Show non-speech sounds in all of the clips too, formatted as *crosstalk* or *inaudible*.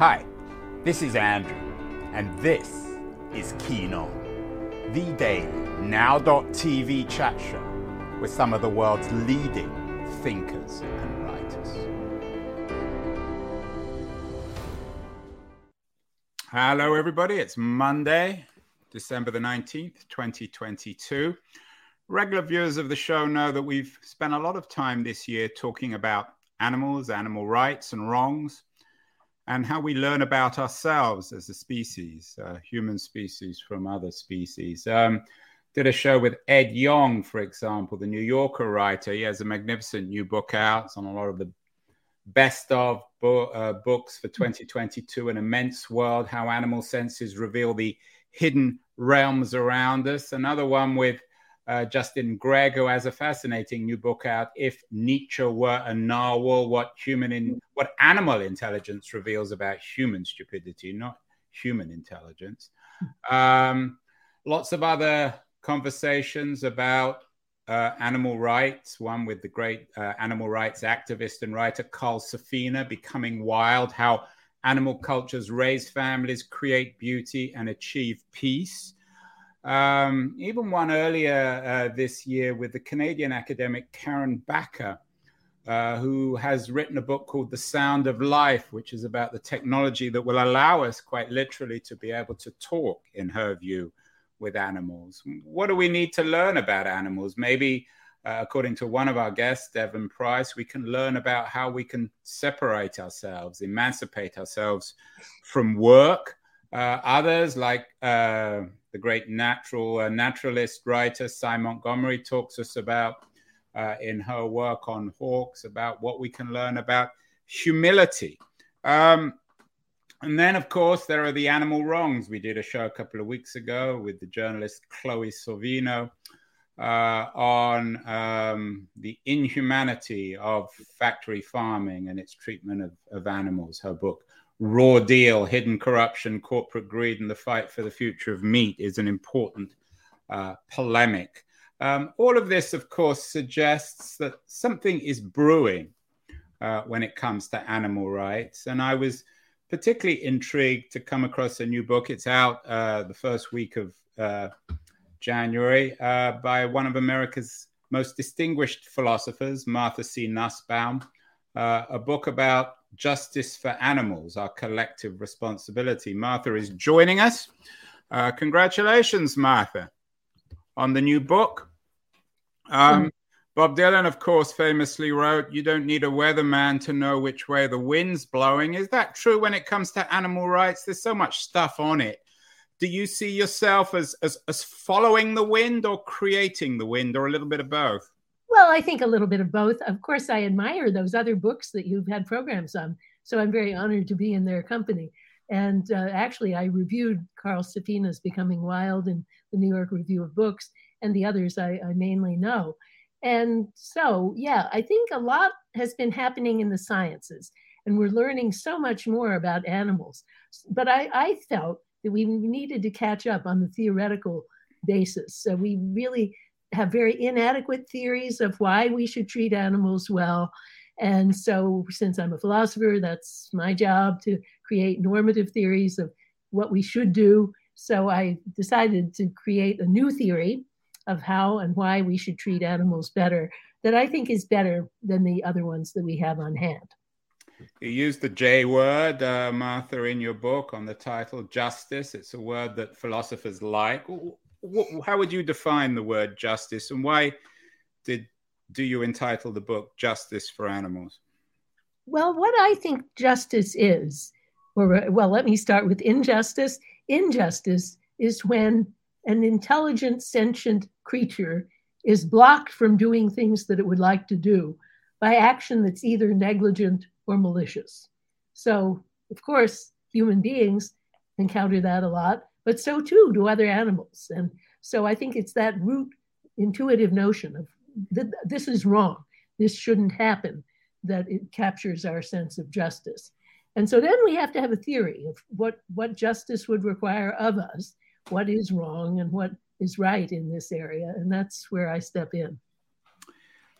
Hi, this is Andrew, and this is Keen On, the daily now.tv chat show with some of the world's leading thinkers and writers. Hello, everybody. It's Monday, December the 19th, 2022. Regular viewers of the show know that we've spent a lot of time this year talking about animals, animal rights, and wrongs and how we learn about ourselves as a species, uh, human species from other species. Um, did a show with Ed Yong, for example, the New Yorker writer. He has a magnificent new book out. It's on a lot of the best of bo- uh, books for 2022 An Immense World How Animal Senses Reveal the Hidden Realms Around Us. Another one with uh, Justin Gregg, who has a fascinating new book out. If Nietzsche were a narwhal, what human in what animal intelligence reveals about human stupidity, not human intelligence. Um, lots of other conversations about uh, animal rights. One with the great uh, animal rights activist and writer Carl Safina, "Becoming Wild: How Animal Cultures Raise Families, Create Beauty, and Achieve Peace." Um, even one earlier uh, this year with the Canadian academic Karen Bakker, uh, who has written a book called The Sound of Life, which is about the technology that will allow us quite literally to be able to talk, in her view, with animals. What do we need to learn about animals? Maybe, uh, according to one of our guests, Devon Price, we can learn about how we can separate ourselves, emancipate ourselves from work. Uh, others, like uh, the great natural uh, naturalist writer Sy Montgomery talks us about in her work on hawks about what we can learn about humility. Um, and then, of course, there are the animal wrongs. We did a show a couple of weeks ago with the journalist Chloe Sorvino uh, on um, the inhumanity of factory farming and its treatment of, of animals. Her book, raw deal, hidden corruption, corporate greed, and the fight for the future of meat is an important uh, polemic. Um, all of this, of course, suggests that something is brewing uh, when it comes to animal rights. And I was particularly intrigued to come across a new book. It's out uh, the first week of uh, January uh, by one of America's most distinguished philosophers, Martha C. Nussbaum, uh, a book about Justice for Animals, our collective responsibility. Martha is joining us. Uh, congratulations, Martha, on the new book. Um. Bob Dylan, of course, famously wrote, You don't need a weatherman to know which way the wind's blowing. Is that true when it comes to animal rights? There's so much stuff on it. Do you see yourself as, as, as following the wind or creating the wind or a little bit of both? Well, I think a little bit of both. Of course, I admire those other books that you've had programs on. So I'm very honored to be in their company. And uh, actually, I reviewed Carl Safina's Becoming Wild in the New York Review of Books, and the others I, I mainly know. And so, yeah, I think a lot has been happening in the sciences, and we're learning so much more about animals. But I, I felt that we needed to catch up on the theoretical basis. So we really have very inadequate theories of why we should treat animals well. And so, since I'm a philosopher, that's my job to create normative theories of what we should do. So, I decided to create a new theory of how and why we should treat animals better that I think is better than the other ones that we have on hand. You use the J word, uh, Martha, in your book on the title Justice. It's a word that philosophers like how would you define the word justice, and why did do you entitle the book "Justice for Animals"? Well, what I think justice is, or well, let me start with injustice. Injustice is when an intelligent, sentient creature is blocked from doing things that it would like to do by action that's either negligent or malicious. So, of course, human beings encounter that a lot but so too do other animals. And so I think it's that root intuitive notion of th- this is wrong, this shouldn't happen, that it captures our sense of justice. And so then we have to have a theory of what, what justice would require of us, what is wrong and what is right in this area. And that's where I step in.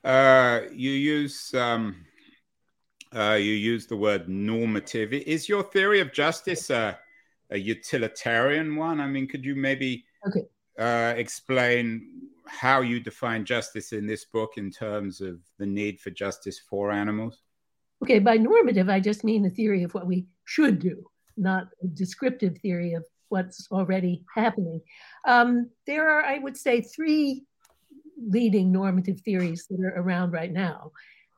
Uh, you use um, Uh, you use the word normative. Is your theory of justice a, a utilitarian one? I mean, could you maybe okay. uh, explain how you define justice in this book in terms of the need for justice for animals? Okay, by normative, I just mean the theory of what we should do, not a descriptive theory of what's already happening. Um, there are, I would say, three leading normative theories that are around right now.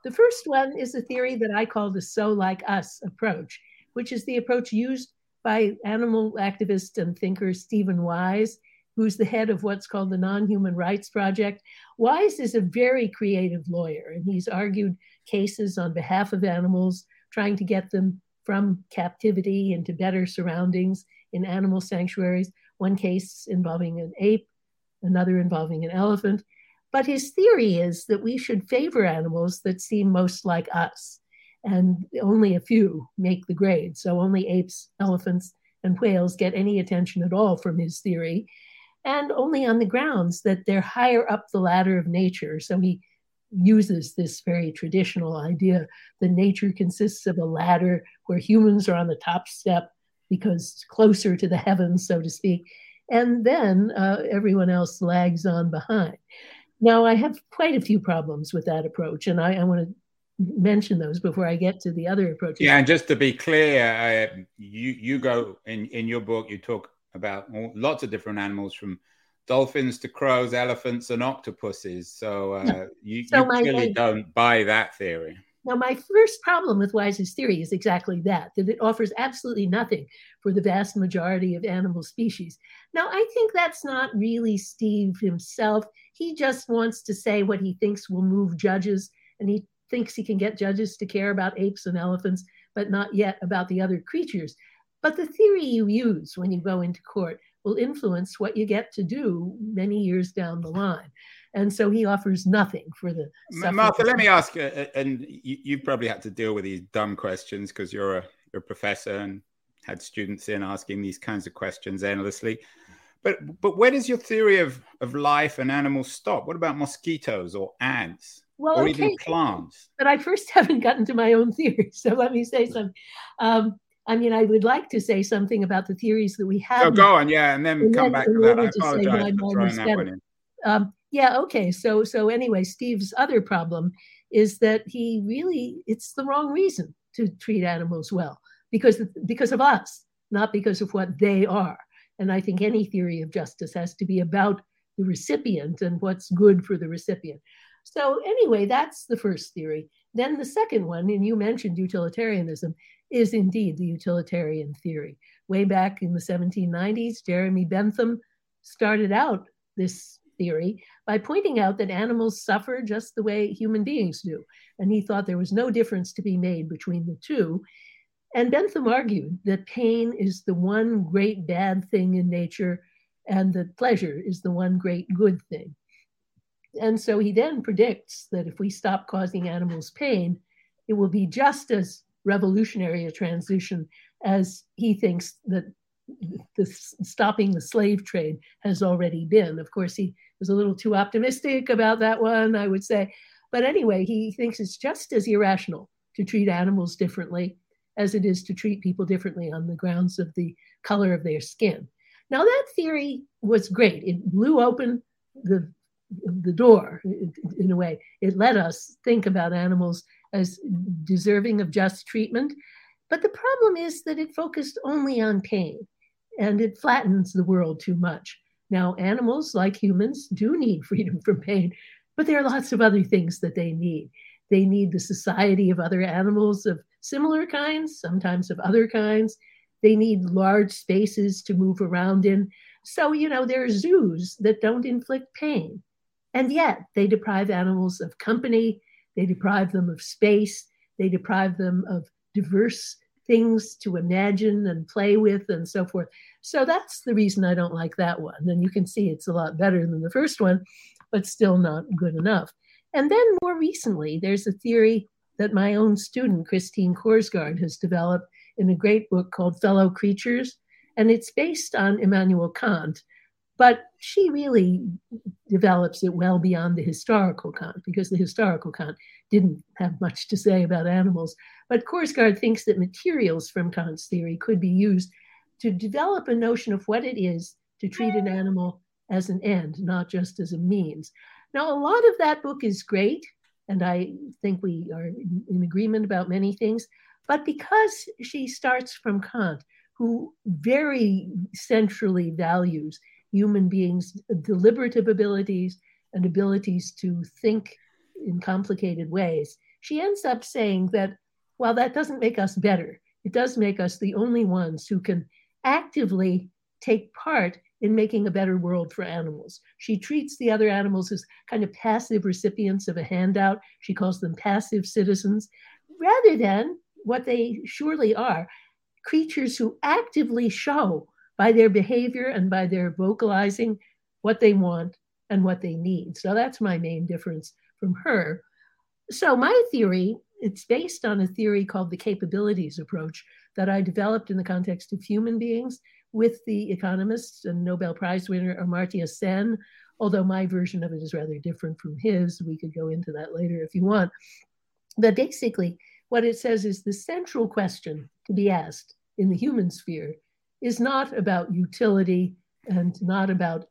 The first one is a theory that I call the so like us approach, which is the approach used by animal activist and thinker Steven Wise, who's the head of what's called the Non Human Rights Project. Wise is a very creative lawyer, and he's argued cases on behalf of animals, trying to get them from captivity into better surroundings in animal sanctuaries. One case involving an ape, another involving an elephant. But his theory is that we should favor animals that seem most like us, and only a few make the grade. So only apes, elephants, and whales get any attention at all from his theory, and only on the grounds that they're higher up the ladder of nature. So he uses this very traditional idea that nature consists of a ladder where humans are on the top step because closer to the heavens, so to speak, and then uh, everyone else lags on behind. Now, I have quite a few problems with that approach, and I, I want to mention those before I get to the other approaches. Yeah, and just to be clear, uh, you you go in in your book, you talk about lots of different animals from dolphins to crows, elephants, and octopuses. So uh, you, so you clearly don't buy that theory. Now, my first problem with Wise's theory is exactly that, that it offers absolutely nothing for the vast majority of animal species. Now, I think that's not really Steve himself. He just wants to say what he thinks will move judges, and he thinks he can get judges to care about apes and elephants, but not yet about the other creatures. But the theory you use when you go into court will influence what you get to do many years down the line. And so he offers nothing for the. Martha, let me ask, uh, uh, and you, you, probably had to deal with these dumb questions because you're a, you're a professor and had students in asking these kinds of questions endlessly. But but where does your theory of, of life and animals stop? What about mosquitoes or ants? Well, or okay. even plants? But I first *laughs* haven't gotten to my own theory. So let me say something. Um, I mean, I would like to say something about the theories that we have. So go on, yeah, and then and come then, back to that. I apologize for throwing that one in. Um, yeah, okay. So so anyway, Steve's other problem is that he really it's the wrong reason to treat animals well because because of us, not because of what they are. And I think any theory of justice has to be about the recipient and what's good for the recipient. So anyway, that's the first theory. Then the second one, and you mentioned utilitarianism, is indeed the utilitarian theory. Way back in the 1790s, Jeremy Bentham started out this theory by pointing out that animals suffer just the way human beings do. And he thought there was no difference to be made between the two. And Bentham argued that pain is the one great bad thing in nature and that pleasure is the one great good thing. And so he then predicts that if we stop causing animals pain, it will be just as revolutionary a transition as he thinks that the stopping the slave trade has already been. Of course, he was a little too optimistic about that one, I would say. But anyway, he thinks it's just as irrational to treat animals differently as it is to treat people differently on the grounds of the color of their skin. Now, that theory was great. It blew open the the door in a way. It let us think about animals as deserving of just treatment. But the problem is that it focused only on pain and it flattens the world too much. Now, animals, like humans, do need freedom from pain, but there are lots of other things that they need. They need the society of other animals of similar kinds, sometimes of other kinds. They need large spaces to move around in. So, you know, there are zoos that don't inflict pain. And yet they deprive animals of company, they deprive them of space, they deprive them of diverse things to imagine and play with and so forth. So that's the reason I don't like that one. And you can see it's a lot better than the first one, but still not good enough. And then more recently, there's a theory that my own student, Christine Korsgaard, has developed in a great book called Fellow Creatures. And it's based on Immanuel Kant, But she really develops it well beyond the historical Kant because the historical Kant didn't have much to say about animals. But Korsgaard thinks that materials from Kant's theory could be used to develop a notion of what it is to treat an animal as an end, not just as a means. Now, a lot of that book is great, and I think we are in agreement about many things. But because she starts from Kant, who very centrally values human beings' deliberative abilities and abilities to think in complicated ways, she ends up saying that while that doesn't make us better, it does make us the only ones who can actively take part in making a better world for animals. She treats the other animals as kind of passive recipients of a handout. She calls them passive citizens, rather than what they surely are creatures who actively show by their behavior and by their vocalizing what they want and what they need. So that's my main difference from her. So my theory, it's based on a theory called the capabilities approach that I developed in the context of human beings with the economist and Nobel Prize winner Amartya Sen, although my version of it is rather different from his. We could go into that later if you want. But basically, what it says is the central question to be asked in the human sphere is not about utility and not about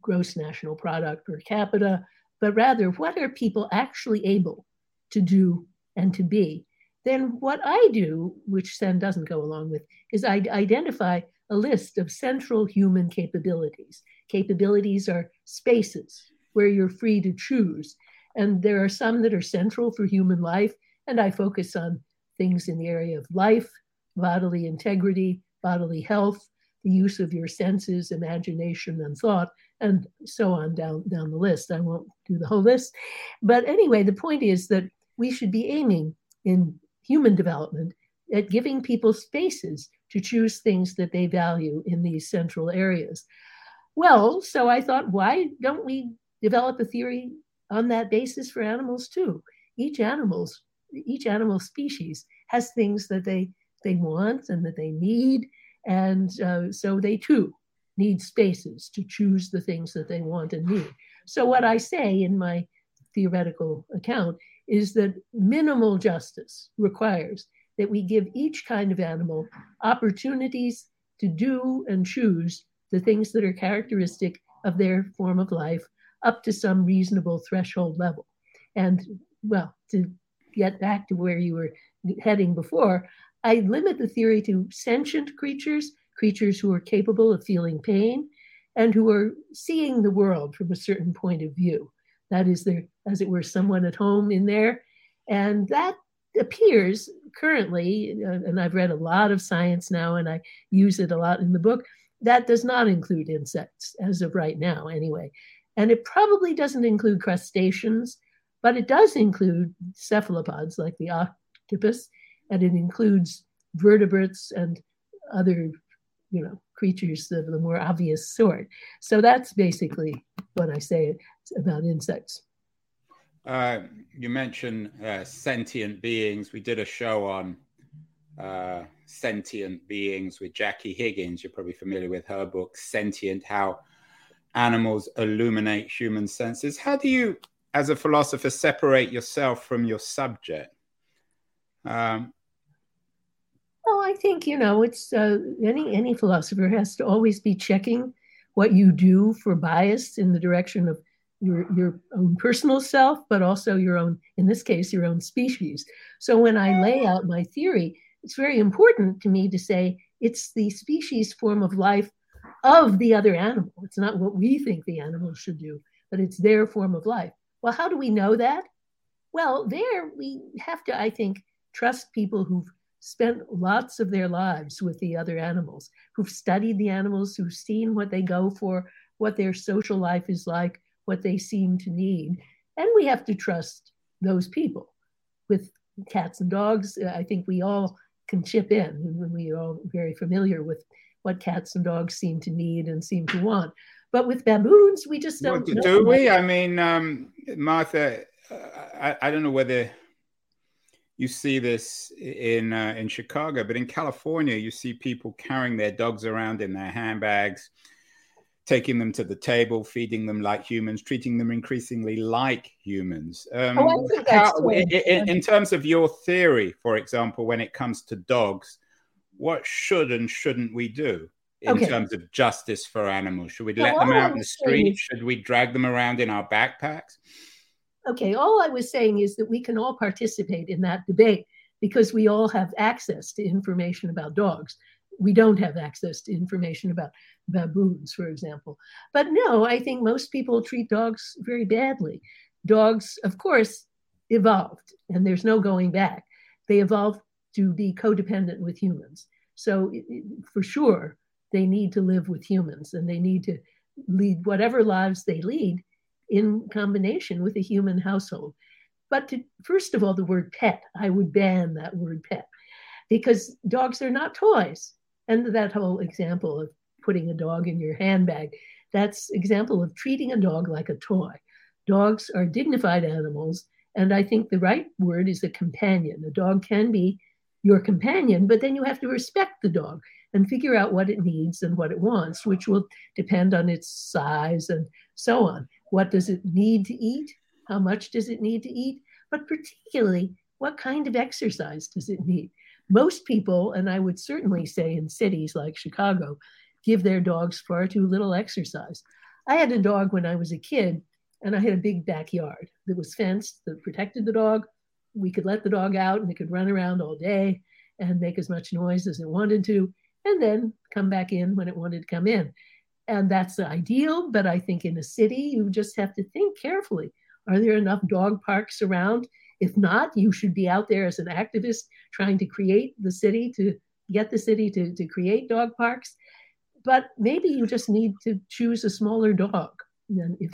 gross national product per capita, but rather what are people actually able to do and to be? Then what I do, which Sen doesn't go along with, is I identify a list of central human capabilities. Capabilities are spaces where you're free to choose. And there are some that are central for human life. And I focus on things in the area of life, bodily integrity, bodily health, the use of your senses, imagination, and thought, and so on down, down the list. I won't do the whole list. But anyway, the point is that we should be aiming in human development at giving people spaces to choose things that they value in these central areas. Well, so I thought, why don't we develop a theory on that basis for animals too? Each animal's each animal species has things that they they want and that they need, and uh, so they too need spaces to choose the things that they want and need. So what I say in my theoretical account is that minimal justice requires that we give each kind of animal opportunities to do and choose the things that are characteristic of their form of life up to some reasonable threshold level. And well, to get back to where you were heading before, I limit the theory to sentient creatures, creatures who are capable of feeling pain and who are seeing the world from a certain point of view. That is, there, as it were, someone at home in there. And that appears currently, uh, and I've read a lot of science now and I use it a lot in the book, that does not include insects as of right now, anyway. And it probably doesn't include crustaceans, but it does include cephalopods like the octopus, and it includes vertebrates and other, you know, creatures of the more obvious sort. So that's basically what I say about insects. Uh, you mentioned uh, sentient beings. We did a show on uh, sentient beings with Jackie Higgins. You're probably familiar with her book, Sentient How Animals Illuminate Human Senses. How do you, as a philosopher, separate yourself from your subject? Um, I think you know it's uh, any any philosopher has to always be checking what you do for bias in the direction of your your own personal self, but also your own, in this case, your own species. So when I lay out my theory, it's very important to me to say it's the species form of life of the other animal. It's not what we think the animal should do, but it's their form of life. Well, how do we know that? Well, there we have to, I think, trust people who've spent lots of their lives with the other animals, who've studied the animals, who've seen what they go for, what their social life is like, what they seem to need. And we have to trust those people. With cats and dogs, I think we all can chip in when we are all very familiar with what cats and dogs seem to need and seem to want. But with baboons, we just don't. Well, do we? I mean, um, Martha, I, I, don't know whether you see this in uh, in Chicago, but in California, you see people carrying their dogs around in their handbags taking them to the table, feeding them like humans, treating them increasingly like humans. Um, oh, how, in, in, terms of your theory, for example, when it comes to dogs, what should and shouldn't we do in okay. terms of justice for animals? Should we let them out in the street? Should we drag them around in our backpacks? Okay, all I was saying is that we can all participate in that debate because we all have access to information about dogs. We don't have access to information about baboons, for example. But no, I think most people treat dogs very badly. Dogs, of course, evolved, and there's no going back. They evolved to be codependent with humans. So, for sure, they need to live with humans and they need to lead whatever lives they lead in combination with a human household. But to, first of all, the word pet, I would ban that word pet because dogs are not toys. And that whole example of putting a dog in your handbag, that's example of treating a dog like a toy. Dogs are dignified animals, and I think the right word is a companion. A dog can be your companion, but then you have to respect the dog and figure out what it needs and what it wants, which will depend on its size and so on. What does it need to eat? How much does it need to eat? But particularly, what kind of exercise does it need? Most people, and I would certainly say in cities like Chicago, give their dogs far too little exercise. I had a dog when I was a kid, and I had a big backyard that was fenced that protected the dog. We could let the dog out and it could run around all day and make as much noise as it wanted to, and then come back in when it wanted to come in. And that's the ideal, but I think in a city, you just have to think carefully. Are there enough dog parks around? If not, you should be out there as an activist trying to create the city to get the city to, to create dog parks but maybe you just need to choose a smaller dog.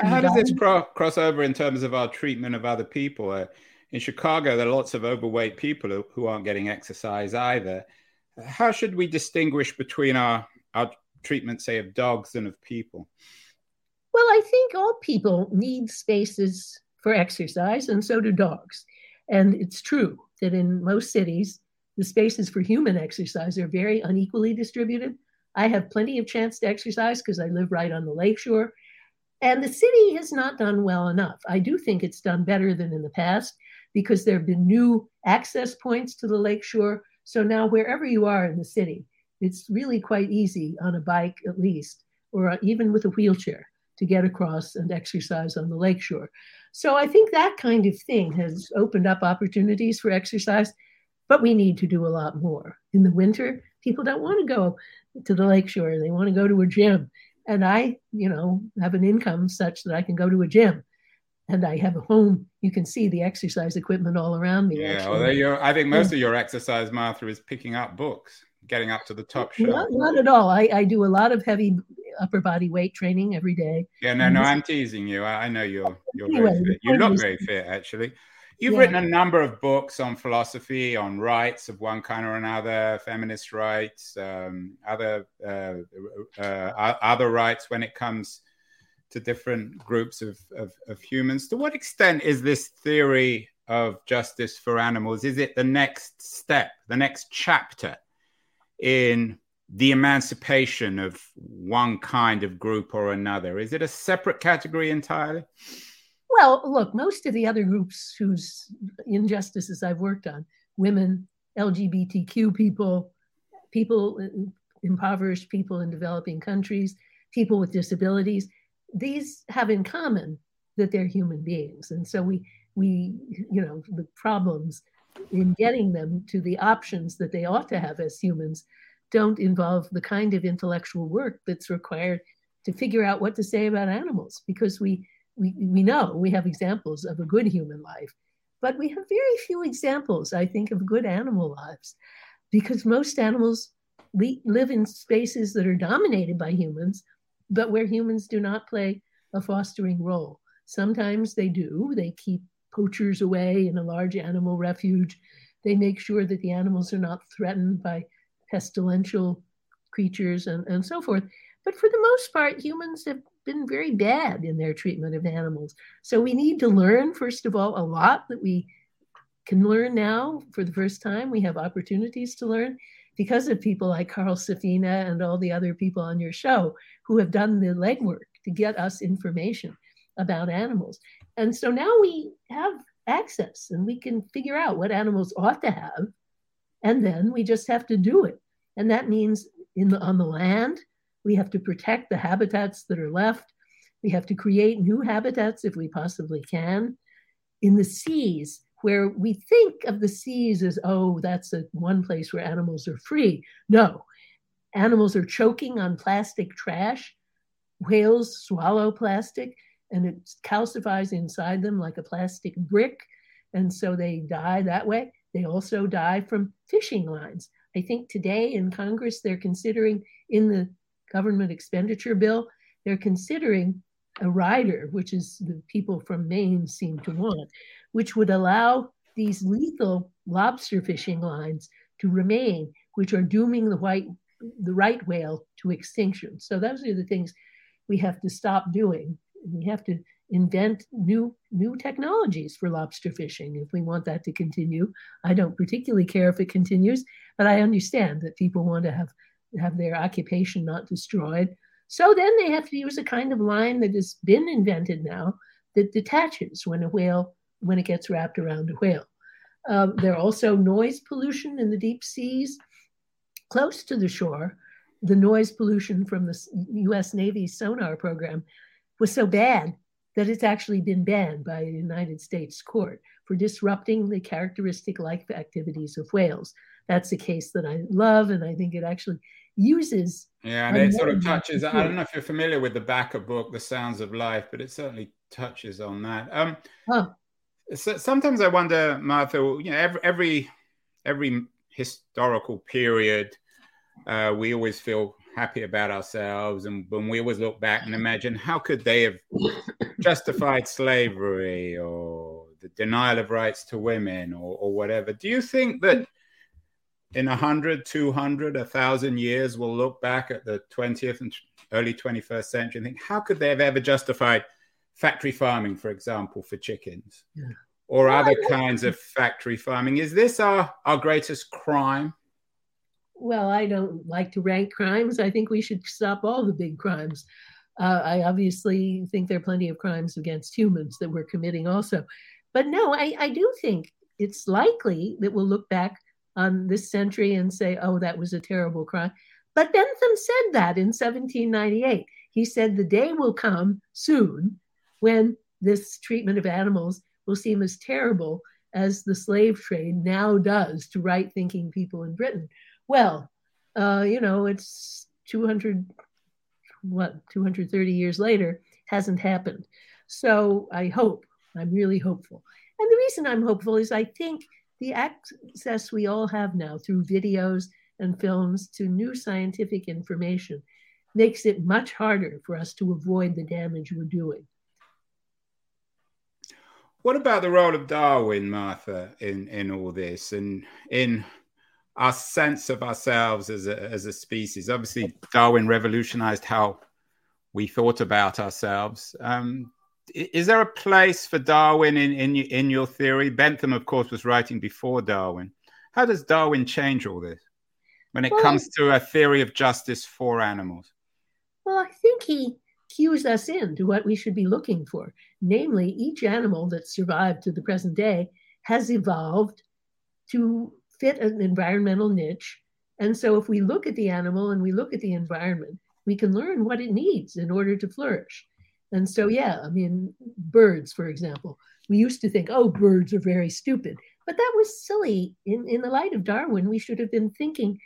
How does this cro- cross over in terms of our treatment of other people? Uh, in Chicago, there are lots of overweight people who, who aren't getting exercise either. How should we distinguish between our, our treatment, say, of dogs and of people? Well, I think all people need spaces for exercise, and so do dogs. And it's true that in most cities, the spaces for human exercise are very unequally distributed. I have plenty of chance to exercise because I live right on the lakeshore. And the city has not done well enough. I do think it's done better than in the past because there have been new access points to the lakeshore. So now, wherever you are in the city, it's really quite easy on a bike, at least, or even with a wheelchair to get across and exercise on the lakeshore. So I think that kind of thing has opened up opportunities for exercise, but we need to do a lot more. In the winter, people don't want to go to the lakeshore. They want to go to a gym. And I, you know, have an income such that I can go to a gym and I have a home. You can see the exercise equipment all around me. Yeah, well, I think most of your exercise, Martha, is picking up books, getting up to the top shelf. Not, not at all. I, I, do a lot of heavy upper body weight training every day. Yeah, no, no, I'm teasing you. I, I know you're you're anyway, very fit. You look very fit, actually. You've yeah. written a number of books on philosophy, on rights of one kind or another, feminist rights, um, other uh, uh, other rights when it comes to different groups of, of, of humans. To what extent is this theory of justice for animals? Is it the next step, the next chapter in the emancipation of one kind of group or another? Is it a separate category entirely? Well, look, most of the other groups whose injustices I've worked on, women, LGBTQ people, people, impoverished people in developing countries, people with disabilities, these have in common that they're human beings. And so we, we, you know, the problems in getting them to the options that they ought to have as humans don't involve the kind of intellectual work that's required to figure out what to say about animals because we we, we know we have examples of a good human life, but we have very few examples, I think, of good animal lives because most animals le- live in spaces that are dominated by humans, but where humans do not play a fostering role. Sometimes they do, they keep poachers away in a large animal refuge. They make sure that the animals are not threatened by pestilential creatures and, and so forth. But for the most part, humans have been very bad in their treatment of animals. So we need to learn, first of all, a lot that we can learn now for the first time. We have opportunities to learn. because of people like Carl Safina and all the other people on your show who have done the legwork to get us information about animals. And so now we have access and we can figure out what animals ought to have. And then we just have to do it. And that means in the, on the land, we have to protect the habitats that are left. We have to create new habitats if we possibly can. In the seas, where we think of the seas as, oh, that's a one place where animals are free. No, animals are choking on plastic trash. Whales swallow plastic and it calcifies inside them like a plastic brick. And so they die that way. They also die from fishing lines. I think today in Congress, they're considering in the government expenditure bill, they're considering a rider, which is the people from Maine seem to want, which would allow these lethal lobster fishing lines to remain, which are dooming the white the right whale to extinction. So those are the things we have to stop doing. We have to invent new new technologies for lobster fishing if we want that to continue. I don't particularly care if it continues, but I understand that people want to have have their occupation not destroyed. So then they have to use a kind of line that has been invented now that detaches when a whale when it gets wrapped around a whale. Um, there are also noise pollution in the deep seas close to the shore. The noise pollution from the US Navy sonar program was so bad that it's actually been banned by a United States court for disrupting the characteristic life activities of whales. That's a case that I love, and I think it actually uses. Yeah, and it sort of touches. I don't know if you're familiar with the Bakker book, The Sounds of Life, but it certainly touches on that. Um, huh so sometimes I wonder, Martha. You know, every every every historical period, uh, we always feel happy about ourselves, and when we always look back and imagine how could they have *laughs* justified slavery or the denial of rights to women or, or whatever. Do you think that in 100, 200, 1,000 years, we'll look back at the 20th and early 21st century and think, how could they have ever justified factory farming, for example, for chickens, yeah. or other kinds of factory farming. Is this our, our greatest crime? Well, I don't like to rank crimes. I think we should stop all the big crimes. Uh, I obviously think there are plenty of crimes against humans that we're committing also. But no, I, I do think it's likely that we'll look back on this century and say, oh, that was a terrible crime. But Bentham said that in 1798. He said, the day will come soon when this treatment of animals will seem as terrible as the slave trade now does to right thinking people in Britain. Well, uh, you know, it's 200, what, 230 years later, hasn't happened. So I hope, I'm really hopeful. And the reason I'm hopeful is I think the access we all have now through videos and films to new scientific information makes it much harder for us to avoid the damage we're doing. What about the role of Darwin, Martha, in, in all this and in our sense of ourselves as a, as a species? Obviously, Darwin revolutionized how we thought about ourselves. Um, is there a place for Darwin in, in, in your theory? Bentham, of course, was writing before Darwin. How does Darwin change all this when it well, comes to a theory of justice for animals? Well, I think he cues us in to what we should be looking for. Namely, each animal that survived to the present day has evolved to fit an environmental niche. And so, if we look at the animal and we look at the environment, we can learn what it needs in order to flourish. And so, yeah, I mean, birds, for example, we used to think, oh, birds are very stupid. But that was silly. In, in the light of Darwin, we should have been thinking,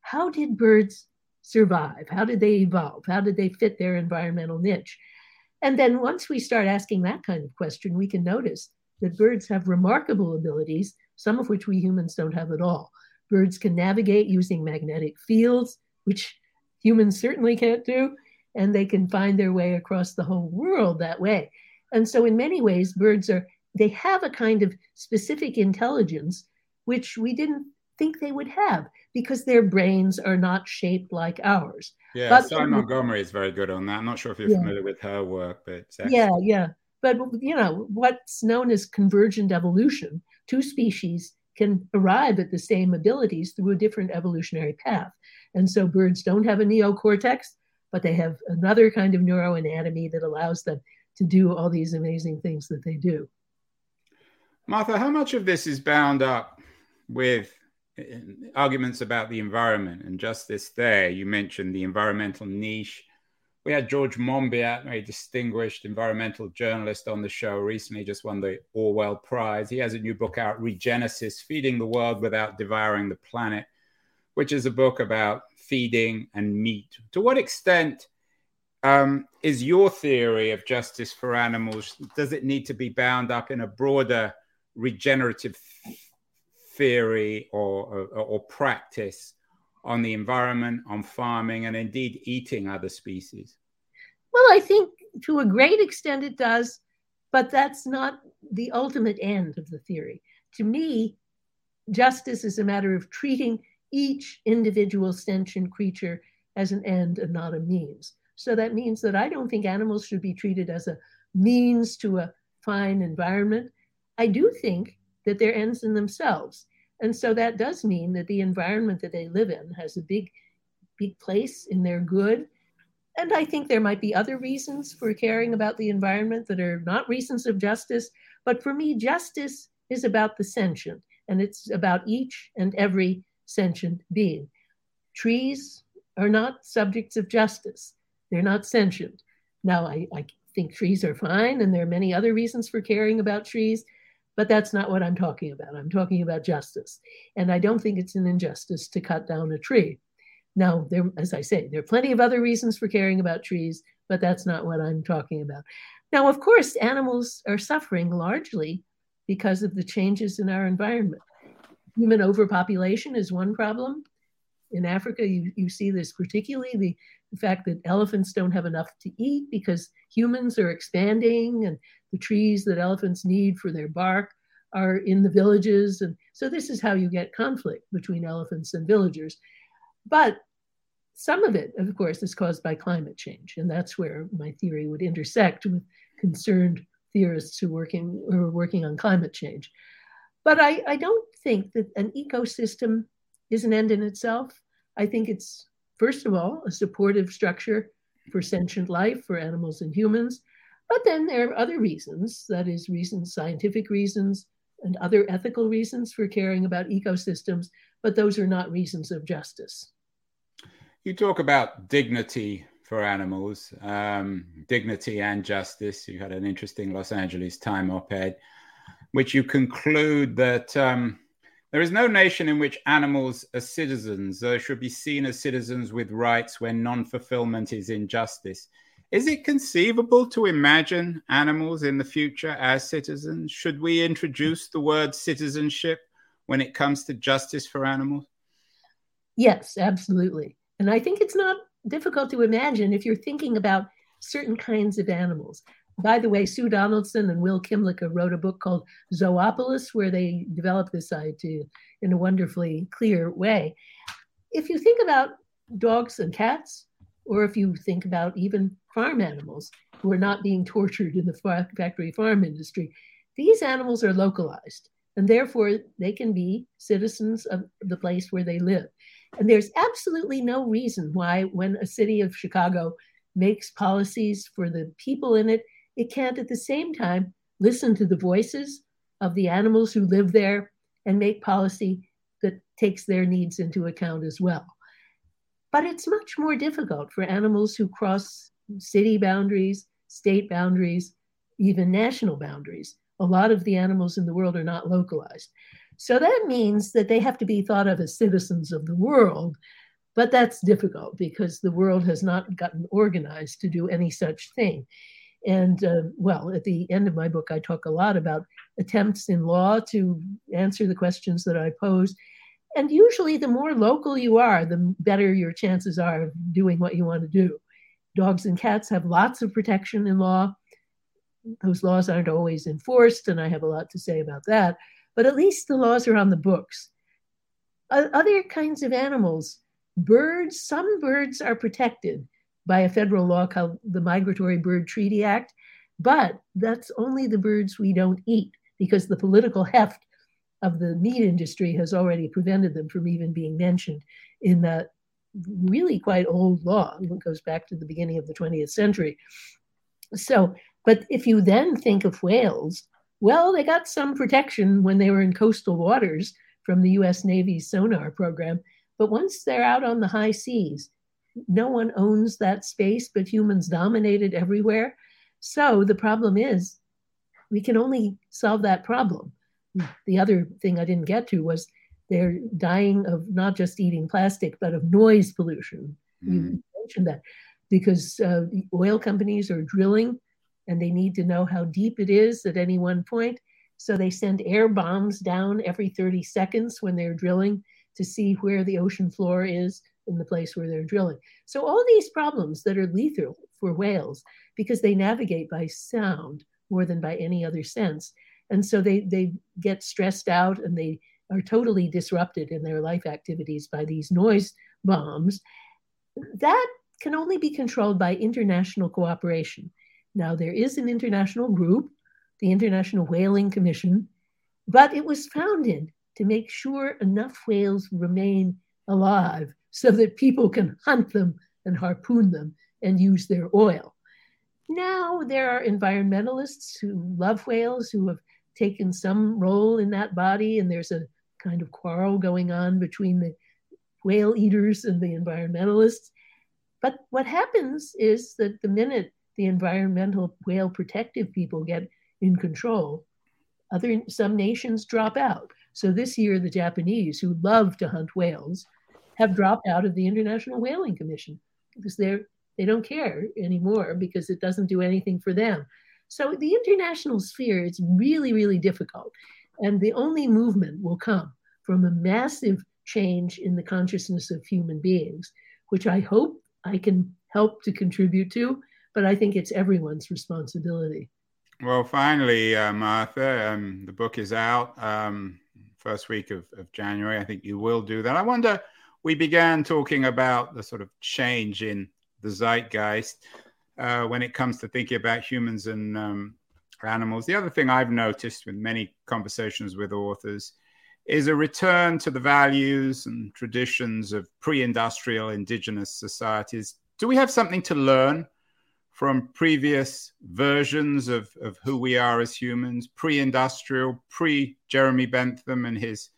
how did birds survive? How did they evolve? How did they fit their environmental niche? And then once we start asking that kind of question, we can notice that birds have remarkable abilities, some of which we humans don't have at all. Birds can navigate using magnetic fields, which humans certainly can't do, and they can find their way across the whole world that way. And so, in many ways, birds are, they have a kind of specific intelligence which we didn't think they would have because their brains are not shaped like ours. Yeah, but, Sally Montgomery is very good on that. I'm not sure if you're yeah. familiar with her work, but yeah, yeah. But you know what's known as convergent evolution: two species can arrive at the same abilities through a different evolutionary path. And so birds don't have a neocortex, but they have another kind of neuroanatomy that allows them to do all these amazing things that they do. Martha, how much of this is bound up with uh, arguments about the environment and justice there? You mentioned the environmental niche. We had George Monbiot, a distinguished environmental journalist, on the show recently, just won the Orwell Prize. He has a new book out, Regenesis Feeding the World Without Devouring the Planet, which is a book about feeding and meat. To what extent um, is your theory of justice for animals, does it need to be bound up in a broader regenerative theory or, or, or practice on the environment, on farming, and indeed eating other species? Well, I think to a great extent it does, but that's not the ultimate end of the theory. To me, justice is a matter of treating each individual sentient creature as an end and not a means. So that means that I don't think animals should be treated as a means to a fine environment. I do think that they're ends in themselves. And so that does mean that the environment that they live in has a big, big place in their good. And I think there might be other reasons for caring about the environment that are not reasons of justice. But for me, justice is about the sentient, and it's about each and every sentient being. Trees are not subjects of justice, they're not sentient. Now, I, I think trees are fine, and there are many other reasons for caring about trees. But that's not what I'm talking about. I'm talking about justice. And I don't think it's an injustice to cut down a tree. Now, there, as I say, there are plenty of other reasons for caring about trees, but that's not what I'm talking about. Now, of course, animals are suffering largely because of the changes in our environment. Human overpopulation is one problem. In Africa, you, you see this particularly the, the fact that elephants don't have enough to eat because humans are expanding and the trees that elephants need for their bark are in the villages. And so this is how you get conflict between elephants and villagers. But some of it, of course, is caused by climate change. And that's where my theory would intersect with concerned theorists who, working, who are working on climate change. But I, I don't think that an ecosystem is an end in itself. I think it's, first of all, a supportive structure for sentient life, for animals and humans. But then there are other reasons, that is, reasons, scientific reasons, and other ethical reasons for caring about ecosystems, but those are not reasons of justice. You talk about dignity for animals, um, dignity and justice. You had an interesting Los Angeles Time op ed, which you conclude that um, there is no nation in which animals are citizens. They should be seen as citizens with rights when non fulfillment is injustice. Is it conceivable to imagine animals in the future as citizens? Should we introduce the word citizenship when it comes to justice for animals? Yes, absolutely. And I think it's not difficult to imagine if you're thinking about certain kinds of animals. By the way, Sue Donaldson and Will Kymlicka wrote a book called Zoopolis, where they develop this idea in a wonderfully clear way. If you think about dogs and cats, or if you think about even farm animals who are not being tortured in the factory farm industry, these animals are localized and therefore they can be citizens of the place where they live. And there's absolutely no reason why, when a city of Chicago makes policies for the people in it, it can't at the same time listen to the voices of the animals who live there and make policy that takes their needs into account as well. But it's much more difficult for animals who cross city boundaries, state boundaries, even national boundaries. A lot of the animals in the world are not localized. So that means that they have to be thought of as citizens of the world. But that's difficult because the world has not gotten organized to do any such thing. And uh, well, at the end of my book, I talk a lot about attempts in law to answer the questions that I pose and usually, the more local you are, the better your chances are of doing what you want to do. Dogs and cats have lots of protection in law. Those laws aren't always enforced, and I have a lot to say about that. But at least the laws are on the books. Other kinds of animals, birds, some birds are protected by a federal law called the Migratory Bird Treaty Act, but that's only the birds we don't eat because the political heft of the meat industry has already prevented them from even being mentioned in that really quite old law. It goes back to the beginning of the 20th century. So, but if you then think of whales, well, they got some protection when they were in coastal waters from the US Navy's sonar program. But once they're out on the high seas, no one owns that space, but humans dominate it everywhere. So the problem is we can only solve that problem. The other thing I didn't get to was they're dying of not just eating plastic, but of noise pollution. Mm. You mentioned that because uh, oil companies are drilling and they need to know how deep it is at any one point. So they send air bombs down every 30 seconds when they're drilling to see where the ocean floor is in the place where they're drilling. So all these problems that are lethal for whales because they navigate by sound more than by any other sense. And so they, they get stressed out and they are totally disrupted in their life activities by these noise bombs. That can only be controlled by international cooperation. Now, there is an international group, the International Whaling Commission, but it was founded to make sure enough whales remain alive so that people can hunt them and harpoon them and use their oil. Now, there are environmentalists who love whales who have taken some role in that body, and there's a kind of quarrel going on between the whale eaters and the environmentalists. But what happens is that the minute the environmental whale protective people get in control, other some nations drop out. So this year, the Japanese, who love to hunt whales, have dropped out of the International Whaling Commission because they're they don't care anymore because it doesn't do anything for them. So the international sphere is really, really difficult. And the only movement will come from a massive change in the consciousness of human beings, which I hope I can help to contribute to, but I think it's everyone's responsibility. Well, finally, uh, Martha, um, the book is out um, first week of, of January. I think you will do that. I wonder, we began talking about the sort of change in the zeitgeist uh, when it comes to thinking about humans and um, animals. The other thing I've noticed with many conversations with authors is a return to the values and traditions of pre industrial indigenous societies. Do we have something to learn from previous versions of, of who we are as humans, pre industrial, pre Jeremy Bentham and his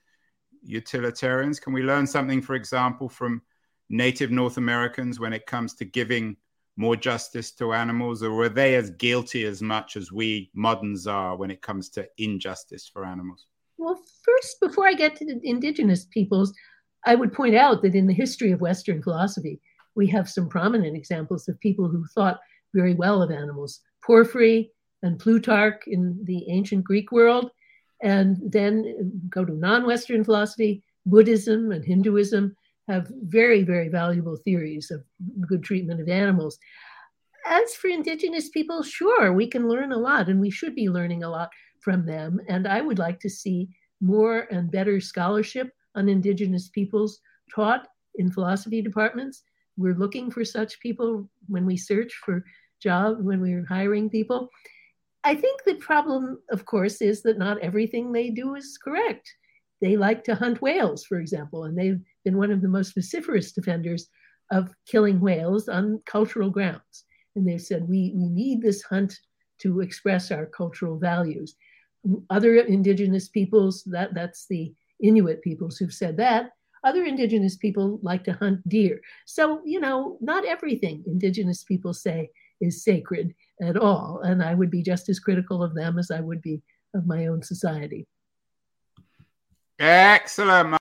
utilitarians? Can we learn something, for example, from native North Americans when it comes to giving more justice to animals, or were they as guilty as much as we moderns are when it comes to injustice for animals? Well, first, before I get to the indigenous peoples, I would point out that in the history of Western philosophy, we have some prominent examples of people who thought very well of animals. Porphyry and Plutarch in the ancient Greek world, and then go to non Western philosophy, Buddhism and Hinduism have very, very valuable theories of good treatment of animals. As for indigenous people, sure, we can learn a lot, and we should be learning a lot from them. And I would like to see more and better scholarship on indigenous peoples taught in philosophy departments. We're looking for such people when we search for jobs, when we're hiring people. I think the problem, of course, is that not everything they do is correct. They like to hunt whales, for example, and they've been one of the most vociferous defenders of killing whales on cultural grounds. And they've said, we, we need this hunt to express our cultural values. Other indigenous peoples, that, that's the Inuit peoples who've said that. Other indigenous people like to hunt deer. So, you know, not everything indigenous people say is sacred at all. And I would be just as critical of them as I would be of my own society. Excellent.